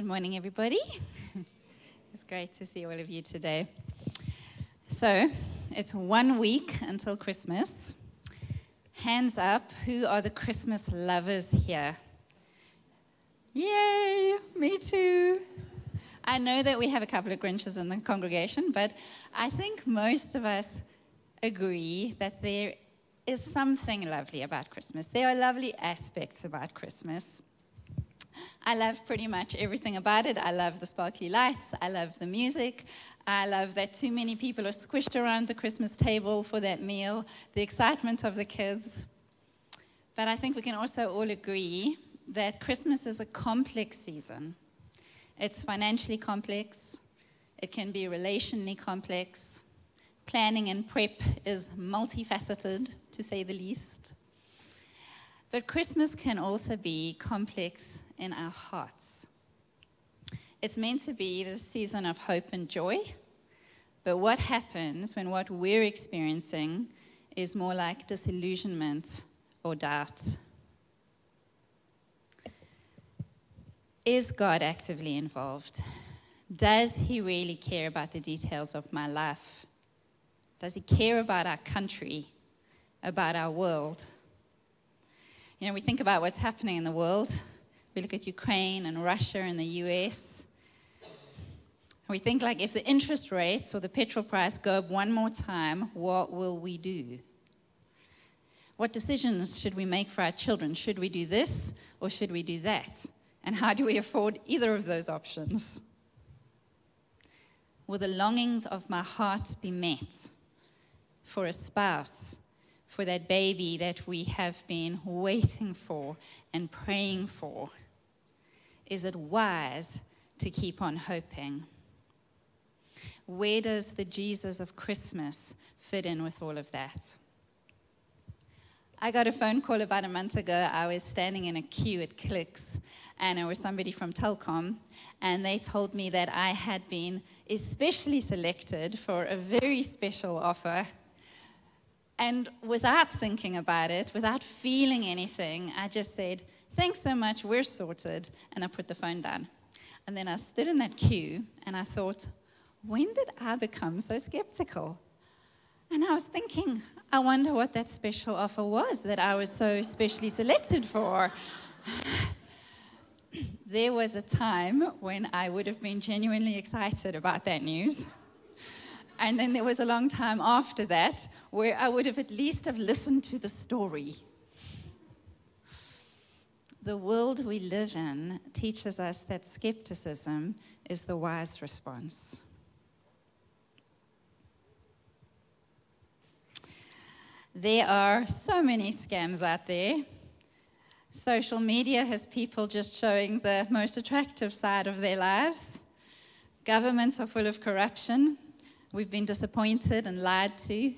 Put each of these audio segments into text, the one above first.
Good morning, everybody. it's great to see all of you today. So, it's one week until Christmas. Hands up, who are the Christmas lovers here? Yay, me too. I know that we have a couple of Grinches in the congregation, but I think most of us agree that there is something lovely about Christmas. There are lovely aspects about Christmas. I love pretty much everything about it. I love the sparkly lights. I love the music. I love that too many people are squished around the Christmas table for that meal, the excitement of the kids. But I think we can also all agree that Christmas is a complex season. It's financially complex, it can be relationally complex. Planning and prep is multifaceted, to say the least. But Christmas can also be complex in our hearts. It's meant to be the season of hope and joy, but what happens when what we're experiencing is more like disillusionment or doubt? Is God actively involved? Does He really care about the details of my life? Does He care about our country, about our world? You know, we think about what's happening in the world. We look at Ukraine and Russia and the US. We think like if the interest rates or the petrol price go up one more time, what will we do? What decisions should we make for our children? Should we do this or should we do that? And how do we afford either of those options? Will the longings of my heart be met for a spouse, for that baby that we have been waiting for and praying for? Is it wise to keep on hoping? Where does the Jesus of Christmas fit in with all of that? I got a phone call about a month ago. I was standing in a queue at Clicks, and it was somebody from Telkom, and they told me that I had been especially selected for a very special offer and without thinking about it, without feeling anything, I just said, Thanks so much, we're sorted. And I put the phone down. And then I stood in that queue and I thought, When did I become so skeptical? And I was thinking, I wonder what that special offer was that I was so specially selected for. there was a time when I would have been genuinely excited about that news. And then there was a long time after that where I would have at least have listened to the story. The world we live in teaches us that skepticism is the wise response. There are so many scams out there. Social media has people just showing the most attractive side of their lives. Governments are full of corruption. We've been disappointed and lied to.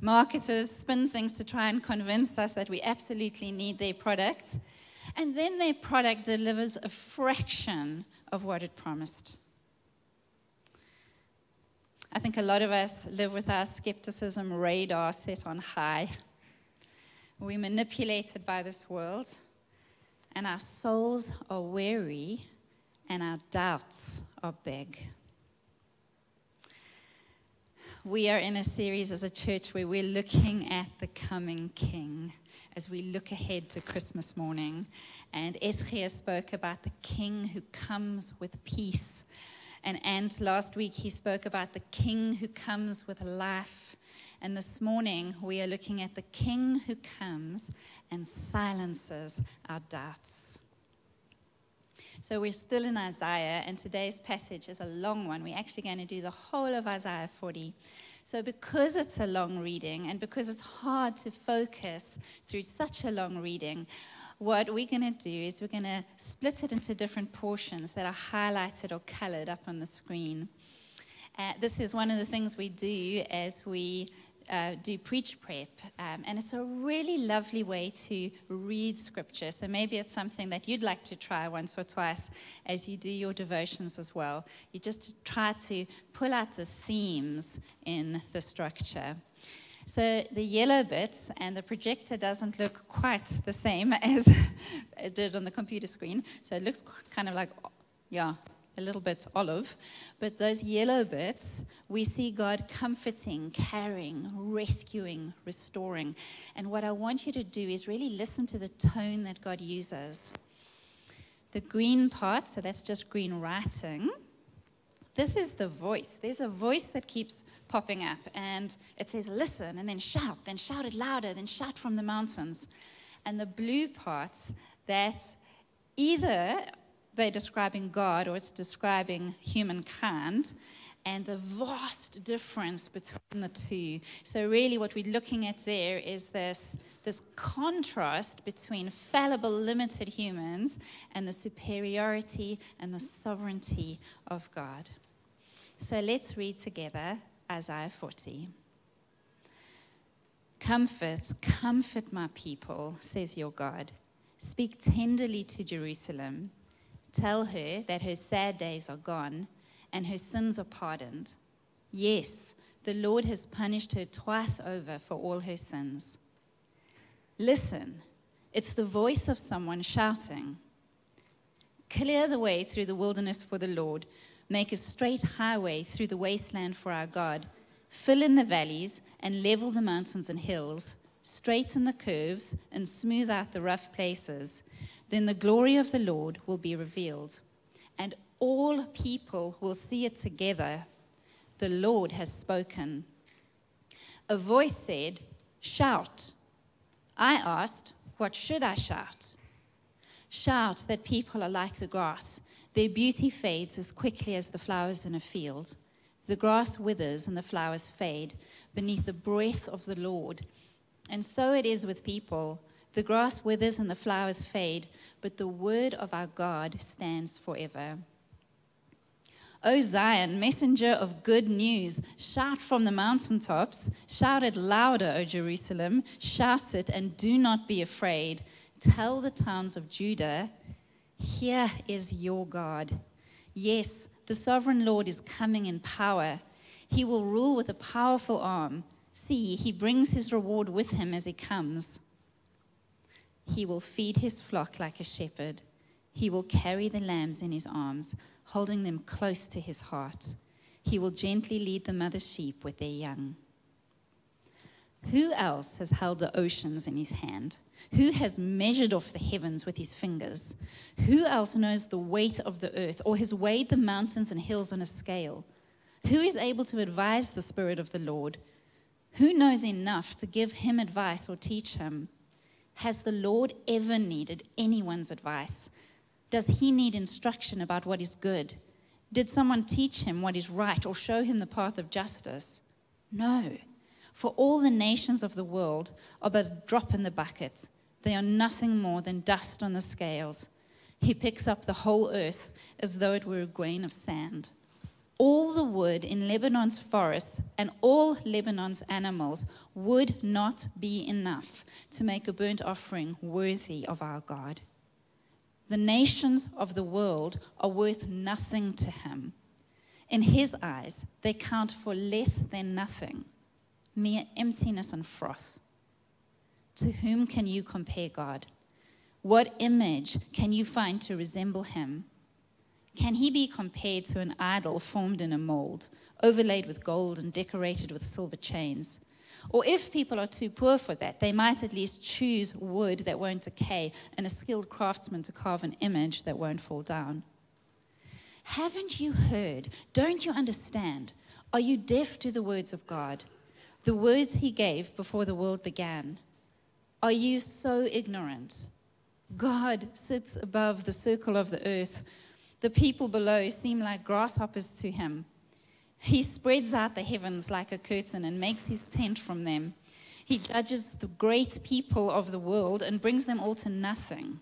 Marketers spin things to try and convince us that we absolutely need their product. And then their product delivers a fraction of what it promised. I think a lot of us live with our skepticism radar set on high. We're manipulated by this world, and our souls are weary, and our doubts are big we are in a series as a church where we're looking at the coming King as we look ahead to Christmas morning. And Eschia spoke about the King who comes with peace. And Ant last week he spoke about the King who comes with life. And this morning we are looking at the King who comes and silences our doubts. So we're still in Isaiah, and today's passage is a long one. We're actually going to do the whole of Isaiah 40. So, because it's a long reading and because it's hard to focus through such a long reading, what we're going to do is we're going to split it into different portions that are highlighted or colored up on the screen. Uh, this is one of the things we do as we uh, do preach prep, um, and it's a really lovely way to read scripture. So maybe it's something that you'd like to try once or twice as you do your devotions as well. You just try to pull out the themes in the structure. So the yellow bits, and the projector doesn't look quite the same as it did on the computer screen. So it looks kind of like yeah, a little bit olive. But those yellow bits, we see God comforting, carrying, rescuing, restoring. And what I want you to do is really listen to the tone that God uses. The green part, so that's just green writing. This is the voice. There's a voice that keeps popping up, and it says, Listen, and then shout, then shout it louder, then shout from the mountains. And the blue parts that either they're describing God or it's describing humankind and the vast difference between the two. So, really, what we're looking at there is this, this contrast between fallible, limited humans and the superiority and the sovereignty of God. So, let's read together Isaiah 40. Comfort, comfort my people, says your God. Speak tenderly to Jerusalem. Tell her that her sad days are gone and her sins are pardoned. Yes, the Lord has punished her twice over for all her sins. Listen, it's the voice of someone shouting. Clear the way through the wilderness for the Lord. Make a straight highway through the wasteland for our God. Fill in the valleys and level the mountains and hills. Straighten the curves and smooth out the rough places. Then the glory of the Lord will be revealed, and all people will see it together. The Lord has spoken. A voice said, Shout. I asked, What should I shout? Shout that people are like the grass. Their beauty fades as quickly as the flowers in a field. The grass withers and the flowers fade beneath the breath of the Lord. And so it is with people. The grass withers and the flowers fade, but the word of our God stands forever. O Zion, messenger of good news, shout from the mountaintops, shout it louder, O Jerusalem, shout it and do not be afraid. Tell the towns of Judah, here is your God. Yes, the sovereign Lord is coming in power. He will rule with a powerful arm. See, he brings his reward with him as he comes. He will feed his flock like a shepherd. He will carry the lambs in his arms, holding them close to his heart. He will gently lead the mother sheep with their young. Who else has held the oceans in his hand? Who has measured off the heavens with his fingers? Who else knows the weight of the earth or has weighed the mountains and hills on a scale? Who is able to advise the Spirit of the Lord? Who knows enough to give him advice or teach him? Has the Lord ever needed anyone's advice? Does he need instruction about what is good? Did someone teach him what is right or show him the path of justice? No. For all the nations of the world are but a drop in the bucket. They are nothing more than dust on the scales. He picks up the whole earth as though it were a grain of sand all the wood in Lebanon's forests and all Lebanon's animals would not be enough to make a burnt offering worthy of our God. The nations of the world are worth nothing to him. In his eyes, they count for less than nothing, mere emptiness and froth. To whom can you compare God? What image can you find to resemble him? Can he be compared to an idol formed in a mold, overlaid with gold and decorated with silver chains? Or if people are too poor for that, they might at least choose wood that won't decay and a skilled craftsman to carve an image that won't fall down. Haven't you heard? Don't you understand? Are you deaf to the words of God? The words he gave before the world began. Are you so ignorant? God sits above the circle of the earth the people below seem like grasshoppers to him. He spreads out the heavens like a curtain and makes his tent from them. He judges the great people of the world and brings them all to nothing.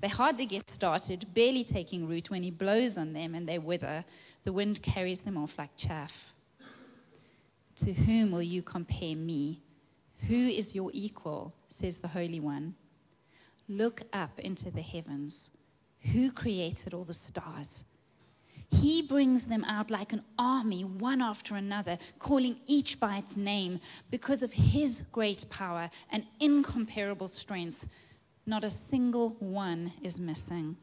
They hardly get started, barely taking root when he blows on them and they wither. The wind carries them off like chaff. To whom will you compare me? Who is your equal? says the Holy One. Look up into the heavens. Who created all the stars? He brings them out like an army, one after another, calling each by its name because of his great power and incomparable strength. Not a single one is missing.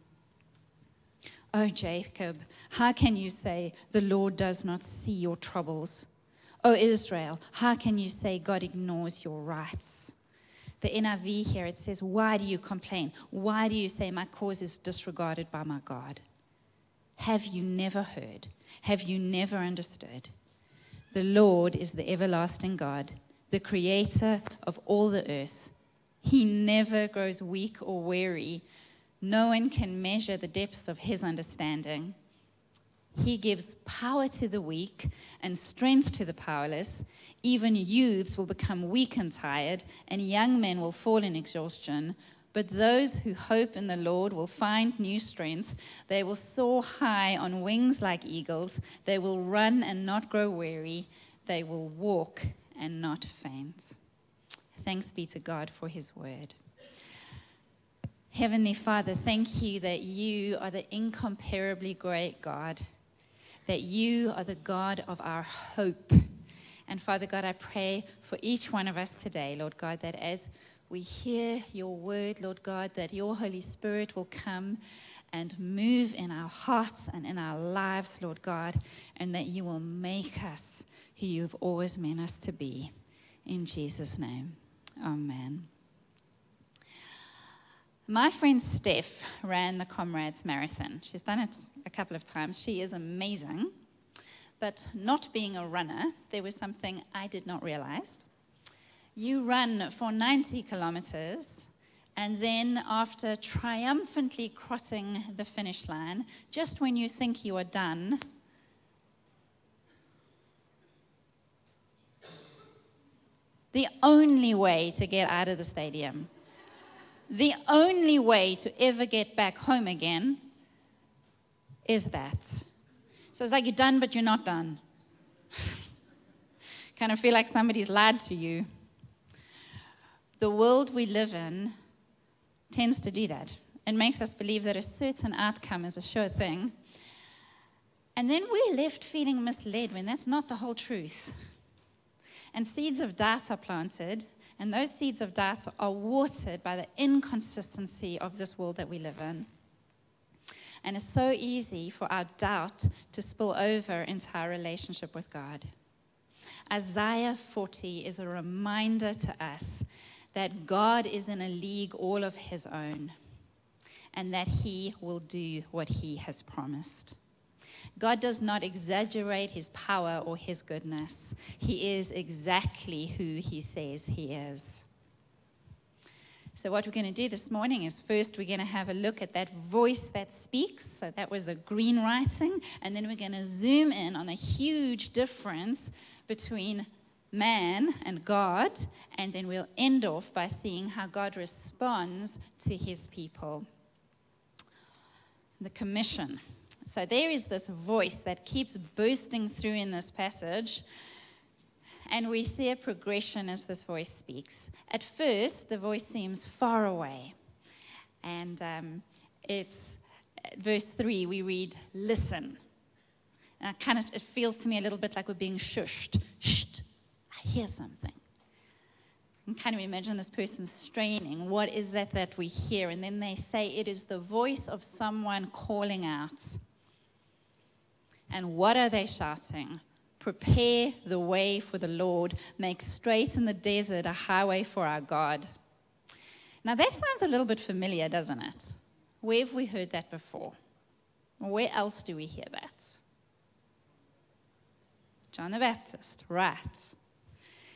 Oh, Jacob, how can you say, The Lord does not see your troubles? Oh, Israel, how can you say God ignores your rights? The NIV here, it says, Why do you complain? Why do you say, My cause is disregarded by my God? Have you never heard? Have you never understood? The Lord is the everlasting God, the creator of all the earth. He never grows weak or weary. No one can measure the depths of his understanding. He gives power to the weak and strength to the powerless. Even youths will become weak and tired, and young men will fall in exhaustion. But those who hope in the Lord will find new strength. They will soar high on wings like eagles. They will run and not grow weary. They will walk and not faint. Thanks be to God for his word. Heavenly Father, thank you that you are the incomparably great God that you are the God of our hope. And Father God, I pray for each one of us today, Lord God, that as we hear your word, Lord God, that your Holy Spirit will come and move in our hearts and in our lives, Lord God, and that you will make us who you've always meant us to be. In Jesus' name, amen. My friend Steph ran the Comrades Marathon. She's done it a couple of times. She is amazing. But not being a runner, there was something I did not realize. You run for 90 kilometers, and then after triumphantly crossing the finish line, just when you think you are done, the only way to get out of the stadium the only way to ever get back home again is that. So it's like you're done, but you're not done. kind of feel like somebody's lied to you. The world we live in tends to do that. It makes us believe that a certain outcome is a sure thing. And then we're left feeling misled when that's not the whole truth. And seeds of doubt are planted, and those seeds of doubt are watered by the inconsistency of this world that we live in. And it's so easy for our doubt to spill over into our relationship with God. Isaiah 40 is a reminder to us that God is in a league all of his own and that he will do what he has promised. God does not exaggerate his power or his goodness. He is exactly who he says he is. So, what we're going to do this morning is first we're going to have a look at that voice that speaks. So, that was the green writing. And then we're going to zoom in on a huge difference between man and God. And then we'll end off by seeing how God responds to his people. The commission. So there is this voice that keeps bursting through in this passage. And we see a progression as this voice speaks. At first, the voice seems far away. And um, it's verse 3, we read, Listen. And kind of, it feels to me a little bit like we're being shushed. Shh, I hear something. And kind of imagine this person straining. What is that that we hear? And then they say, It is the voice of someone calling out. And what are they shouting? Prepare the way for the Lord, make straight in the desert a highway for our God. Now, that sounds a little bit familiar, doesn't it? Where have we heard that before? Where else do we hear that? John the Baptist, right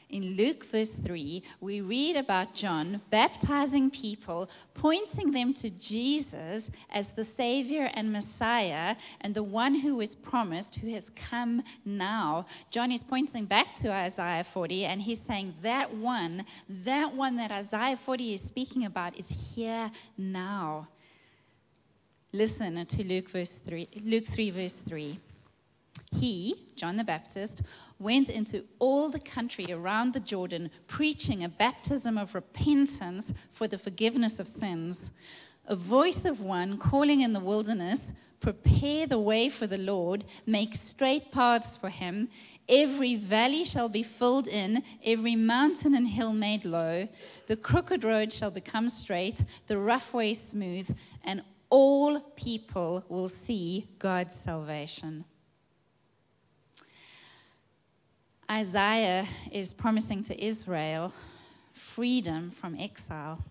in Luke verse 3, we read about John baptizing people, pointing them to Jesus as the Savior and Messiah and the one who was promised, who has come now. John is pointing back to Isaiah 40 and he's saying that one, that one that Isaiah 40 is speaking about is here now. Listen to Luke verse 3, Luke 3 verse 3. He, John the Baptist, went into all the country around the Jordan, preaching a baptism of repentance for the forgiveness of sins. A voice of one calling in the wilderness, Prepare the way for the Lord, make straight paths for him. Every valley shall be filled in, every mountain and hill made low. The crooked road shall become straight, the rough way smooth, and all people will see God's salvation. Isaiah is promising to Israel freedom from exile.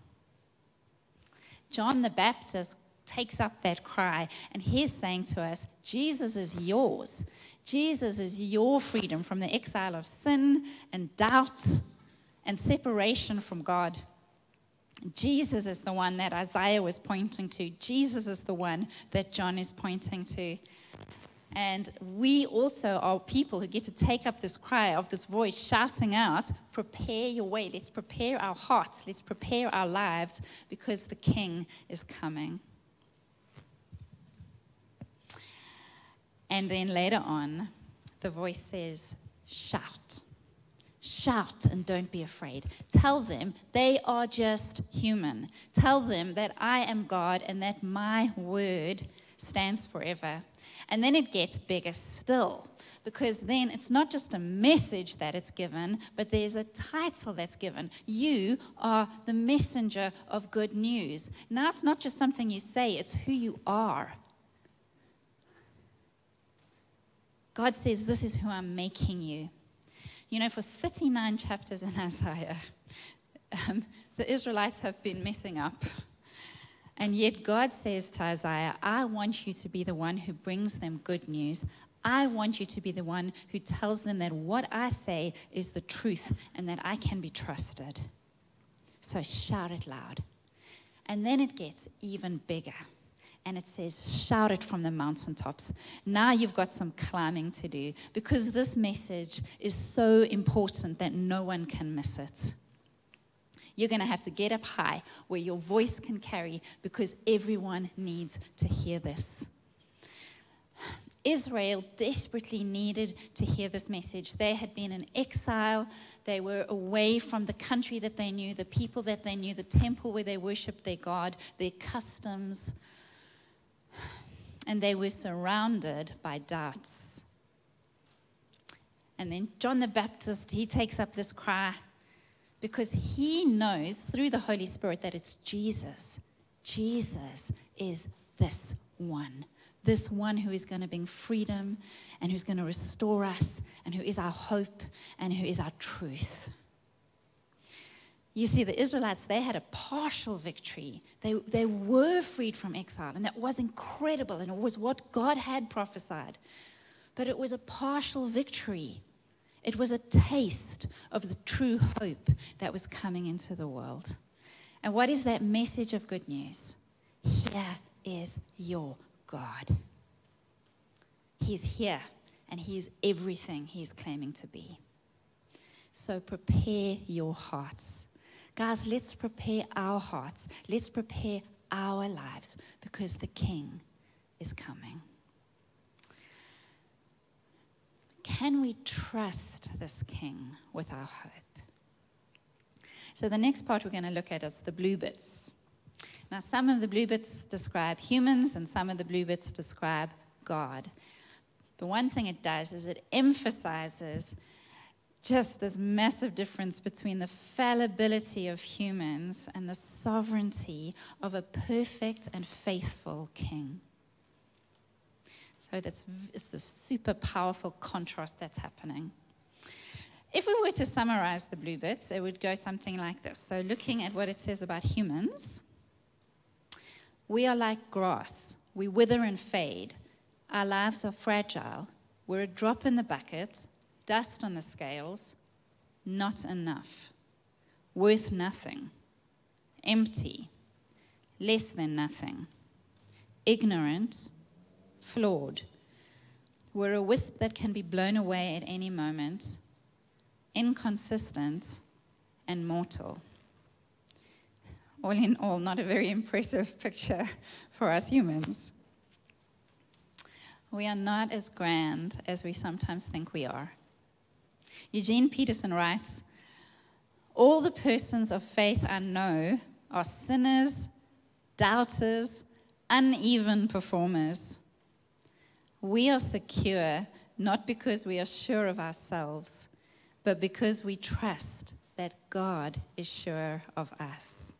John the Baptist takes up that cry and he's saying to us, Jesus is yours. Jesus is your freedom from the exile of sin and doubt and separation from God. Jesus is the one that Isaiah was pointing to. Jesus is the one that John is pointing to. And we also are people who get to take up this cry of this voice shouting out, Prepare your way. Let's prepare our hearts. Let's prepare our lives because the King is coming. And then later on, the voice says, Shout. Shout and don't be afraid. Tell them they are just human. Tell them that I am God and that my word stands forever. And then it gets bigger still because then it's not just a message that it's given, but there's a title that's given. You are the messenger of good news. Now it's not just something you say, it's who you are. God says, This is who I'm making you. You know, for 39 chapters in Isaiah, um, the Israelites have been messing up. And yet God says to Isaiah, I want you to be the one who brings them good news. I want you to be the one who tells them that what I say is the truth and that I can be trusted. So shout it loud. And then it gets even bigger. And it says, shout it from the mountaintops. Now you've got some climbing to do because this message is so important that no one can miss it. You're going to have to get up high where your voice can carry because everyone needs to hear this. Israel desperately needed to hear this message. They had been in exile. They were away from the country that they knew, the people that they knew, the temple where they worshiped their God, their customs. And they were surrounded by doubts. And then John the Baptist, he takes up this cry because he knows through the Holy Spirit that it's Jesus. Jesus is this one. This one who is going to bring freedom and who's going to restore us and who is our hope and who is our truth. You see, the Israelites, they had a partial victory. They, they were freed from exile, and that was incredible, and it was what God had prophesied. But it was a partial victory. It was a taste of the true hope that was coming into the world. And what is that message of good news? Here is your God. He's here, and He is everything He's claiming to be. So prepare your hearts. Guys, let's prepare our hearts. Let's prepare our lives because the King is coming. Can we trust this king with our hope? So, the next part we're going to look at is the blue bits. Now, some of the blue bits describe humans, and some of the blue bits describe God. The one thing it does is it emphasizes just this massive difference between the fallibility of humans and the sovereignty of a perfect and faithful king. So that's it's the super powerful contrast that's happening. If we were to summarize the blue bits, it would go something like this. So, looking at what it says about humans, we are like grass. We wither and fade. Our lives are fragile. We're a drop in the bucket, dust on the scales, not enough, worth nothing, empty, less than nothing, ignorant, flawed. We're a wisp that can be blown away at any moment, inconsistent and mortal. All in all, not a very impressive picture for us humans. We are not as grand as we sometimes think we are. Eugene Peterson writes All the persons of faith I know are sinners, doubters, uneven performers. We are secure not because we are sure of ourselves, but because we trust that God is sure of us.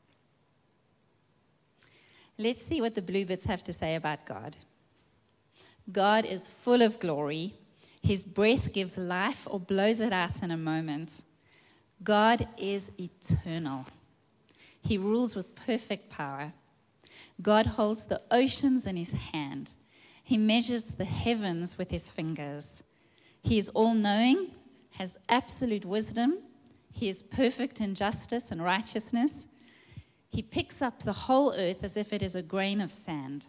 Let's see what the bluebirds have to say about God. God is full of glory. His breath gives life or blows it out in a moment. God is eternal. He rules with perfect power. God holds the oceans in his hand. He measures the heavens with his fingers. He is all knowing, has absolute wisdom. He is perfect in justice and righteousness. He picks up the whole earth as if it is a grain of sand.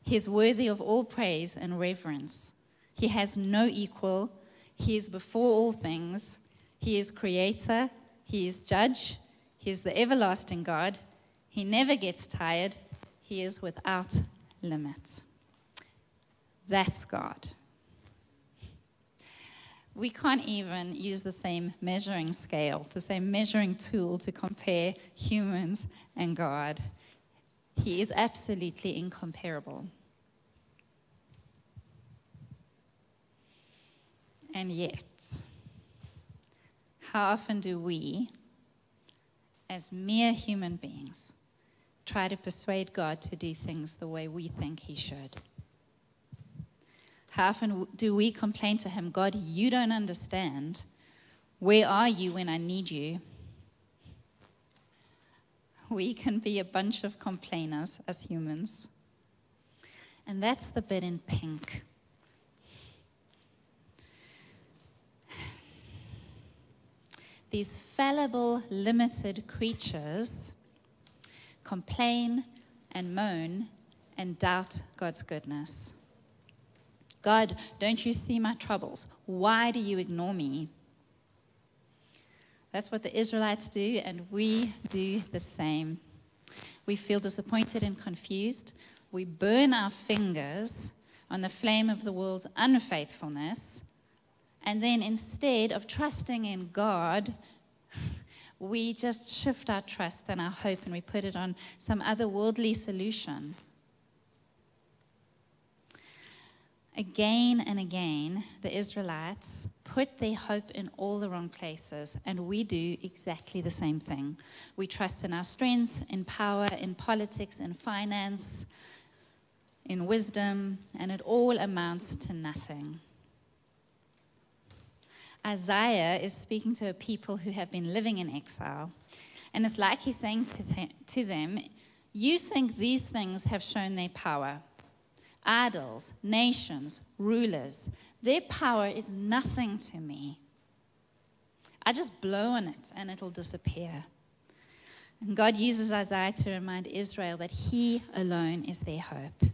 He is worthy of all praise and reverence. He has no equal. He is before all things. He is creator. He is judge. He is the everlasting God. He never gets tired. He is without limit. That's God. We can't even use the same measuring scale, the same measuring tool to compare humans and God. He is absolutely incomparable. And yet, how often do we, as mere human beings, try to persuade God to do things the way we think He should? How often do we complain to Him, God, you don't understand. Where are you when I need you? We can be a bunch of complainers as humans. And that's the bit in pink. These fallible, limited creatures complain and moan and doubt God's goodness. God, don't you see my troubles? Why do you ignore me? That's what the Israelites do, and we do the same. We feel disappointed and confused. We burn our fingers on the flame of the world's unfaithfulness. And then instead of trusting in God, we just shift our trust and our hope and we put it on some other worldly solution. Again and again, the Israelites put their hope in all the wrong places, and we do exactly the same thing. We trust in our strength, in power, in politics, in finance, in wisdom, and it all amounts to nothing. Isaiah is speaking to a people who have been living in exile, and it's like he's saying to, them, You think these things have shown their power idols, nations, rulers. Their power is nothing to me. I just blow on it and it'll disappear. And God uses Isaiah to remind Israel that He alone is their hope.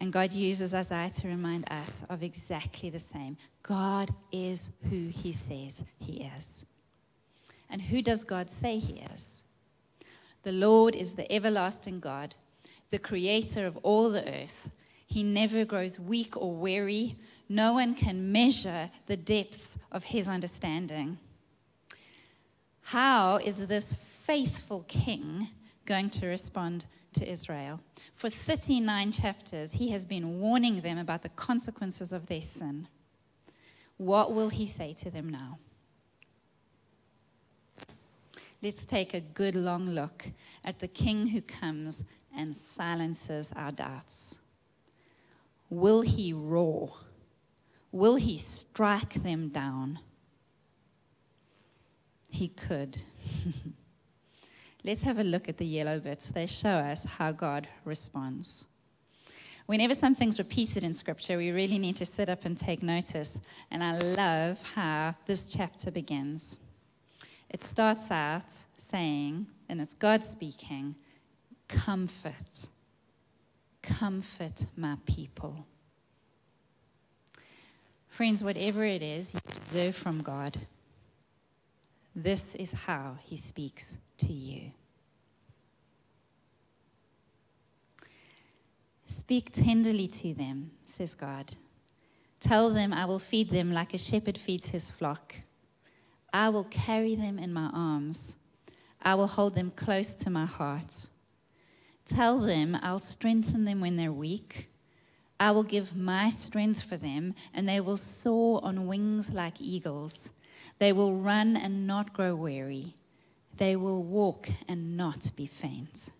And God uses Isaiah to remind us of exactly the same. God is who He says He is. And who does God say He is? The Lord is the everlasting God the creator of all the earth. He never grows weak or weary. No one can measure the depths of his understanding. How is this faithful king going to respond to Israel? For 39 chapters, he has been warning them about the consequences of their sin. What will he say to them now? Let's take a good long look at the king who comes and silences our doubts? Will he roar? Will he strike them down? He could. Let's have a look at the yellow bits. They show us how God responds. Whenever something's repeated in Scripture, we really need to sit up and take notice. And I love how this chapter begins. It starts out saying, and it's God speaking, comfort. Comfort my people. Friends, whatever it is you deserve from God, this is how he speaks to you. Speak tenderly to them, says God. Tell them I will feed them like a shepherd feeds his flock. I will carry them in my arms. I will hold them close to my heart. Tell them I'll strengthen them when they're weak. I will give my strength for them, and they will soar on wings like eagles. They will run and not grow weary. They will walk and not be faint.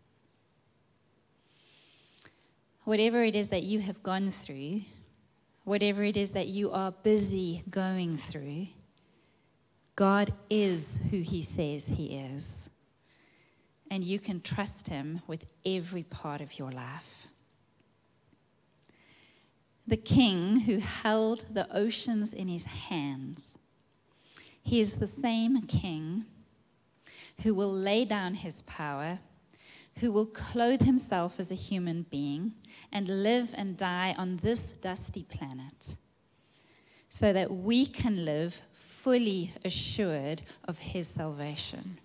whatever it is that you have gone through, whatever it is that you are busy going through, God is who He says He is. And you can trust Him with every part of your life. The King who held the oceans in His hands, He is the same King who will lay down His power who will clothe himself as a human being and live and die on this dusty planet so that we can live fully assured of his salvation.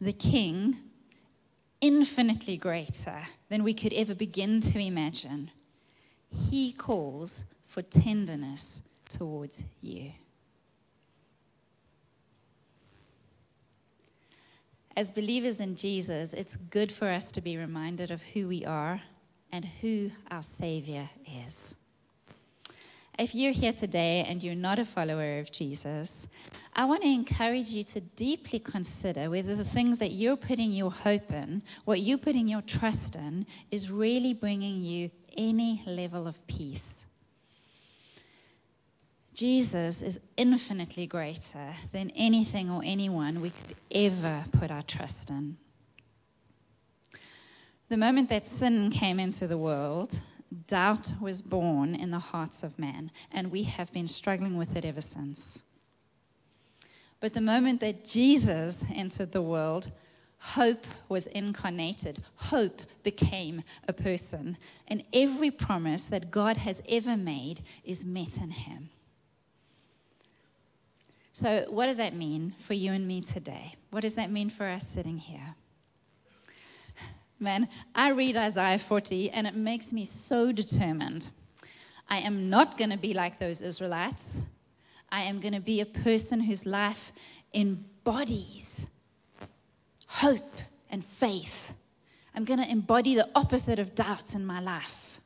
The King, infinitely greater than we could ever begin to imagine, he calls for tenderness towards you. as believers in Jesus, it's good for us to be reminded of who we are and who our Savior is. If you're here today and you're not a follower of Jesus, I want to encourage you to deeply consider whether the things that you're putting your hope in, what you're putting your trust in, is really bringing you any level of peace Jesus is infinitely greater than anything or anyone we could ever put our trust in. The moment that sin came into the world, doubt was born in the hearts of man, and we have been struggling with it ever since. But the moment that Jesus entered the world, hope was incarnated. Hope became a person. And every promise that God has ever made is met in him. So, what does that mean for you and me today? What does that mean for us sitting here? Man, I read Isaiah 40 and it makes me so determined. I am not going to be like those Israelites. I am going to be a person whose life embodies hope and faith. I'm going to embody the opposite of doubt in my life.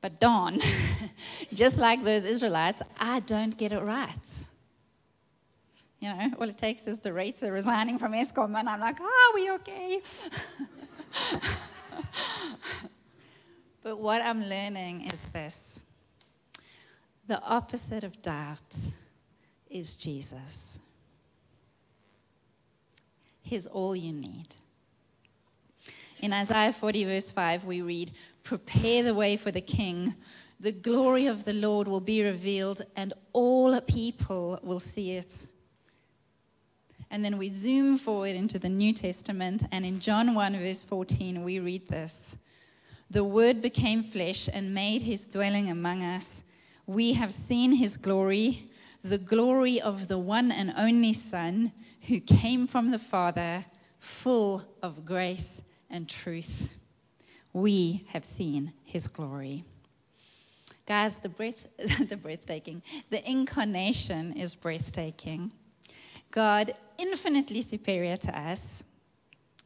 But darn, just like those Israelites, I don't get it right. You know, all it takes is de Ruyter resigning from Eskom, and I'm like, oh, we okay? but what I'm learning is this the opposite of doubt is Jesus. He's all you need. In Isaiah 40, verse 5, we read, Prepare the way for the king. The glory of the Lord will be revealed, and all people will see it. And then we zoom forward into the New Testament, and in John 1, verse 14, we read this The Word became flesh and made his dwelling among us. We have seen his glory, the glory of the one and only Son who came from the Father, full of grace and truth we have seen his glory. Guys, the, breath, the breathtaking, the incarnation is breathtaking. God, infinitely superior to us,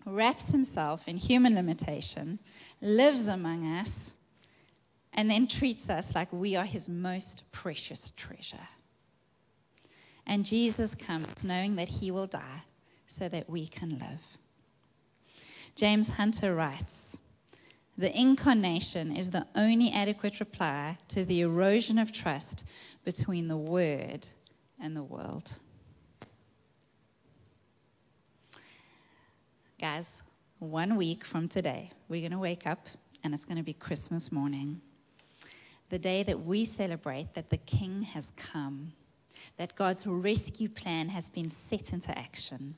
wraps himself in human limitation, lives among us, and then treats us like we are his most precious treasure. And Jesus comes knowing that he will die so that we can live. James Hunter writes, the incarnation is the only adequate reply to the erosion of trust between the Word and the world. Guys, one week from today, we're going to wake up and it's going to be Christmas morning. The day that we celebrate that the King has come, that God's rescue plan has been set into action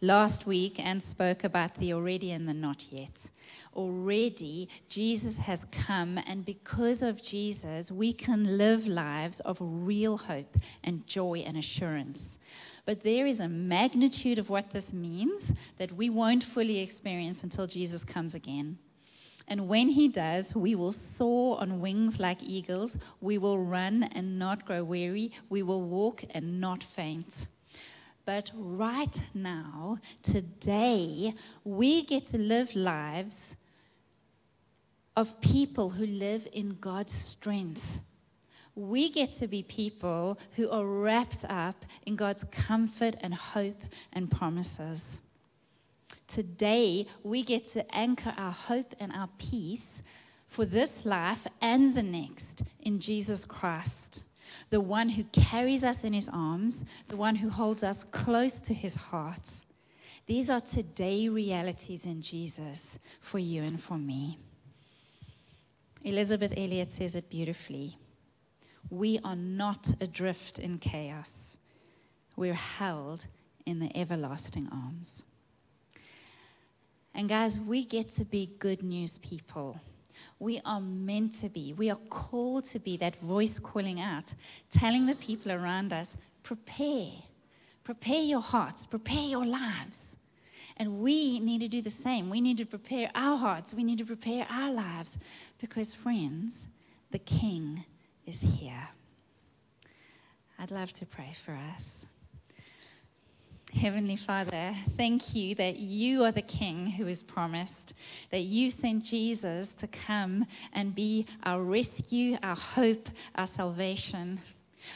last week Anne spoke about the already and the not yet. Already, Jesus has come, and because of Jesus, we can live lives of real hope and joy and assurance. But there is a magnitude of what this means that we won't fully experience until Jesus comes again. And when he does, we will soar on wings like eagles. We will run and not grow weary. We will walk and not faint. But right now, today, we get to live lives of people who live in God's strength. We get to be people who are wrapped up in God's comfort and hope and promises. Today, we get to anchor our hope and our peace for this life and the next in Jesus Christ, the one who carries us in his arms, the one who holds us close to his heart. These are today realities in Jesus for you and for me. Elisabeth Elliot says it beautifully. We are not adrift in chaos. We're held in the everlasting arms. And guys, we get to be good news people. We are meant to be. We are called to be that voice calling out, telling the people around us, prepare. Prepare your hearts, prepare your lives. And we need to do the same. We need to prepare our hearts, we need to prepare our lives because, friends, the King is here. I'd love to pray for us. Heavenly Father, thank you that you are the King who is promised, that you sent Jesus to come and be our rescue, our hope, our salvation.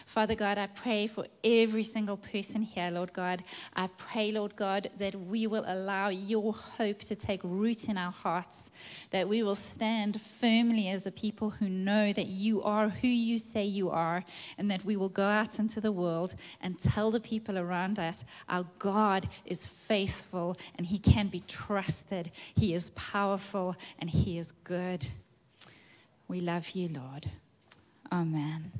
Father God, I pray for every single person here, Lord God. I pray, Lord God, that we will allow your hope to take root in our hearts, that we will stand firmly as a people who know that you are who you say you are, and that we will go out into the world and tell the people around us our God is faithful and he can be trusted, he is powerful, and he is good. We love you, Lord. Amen.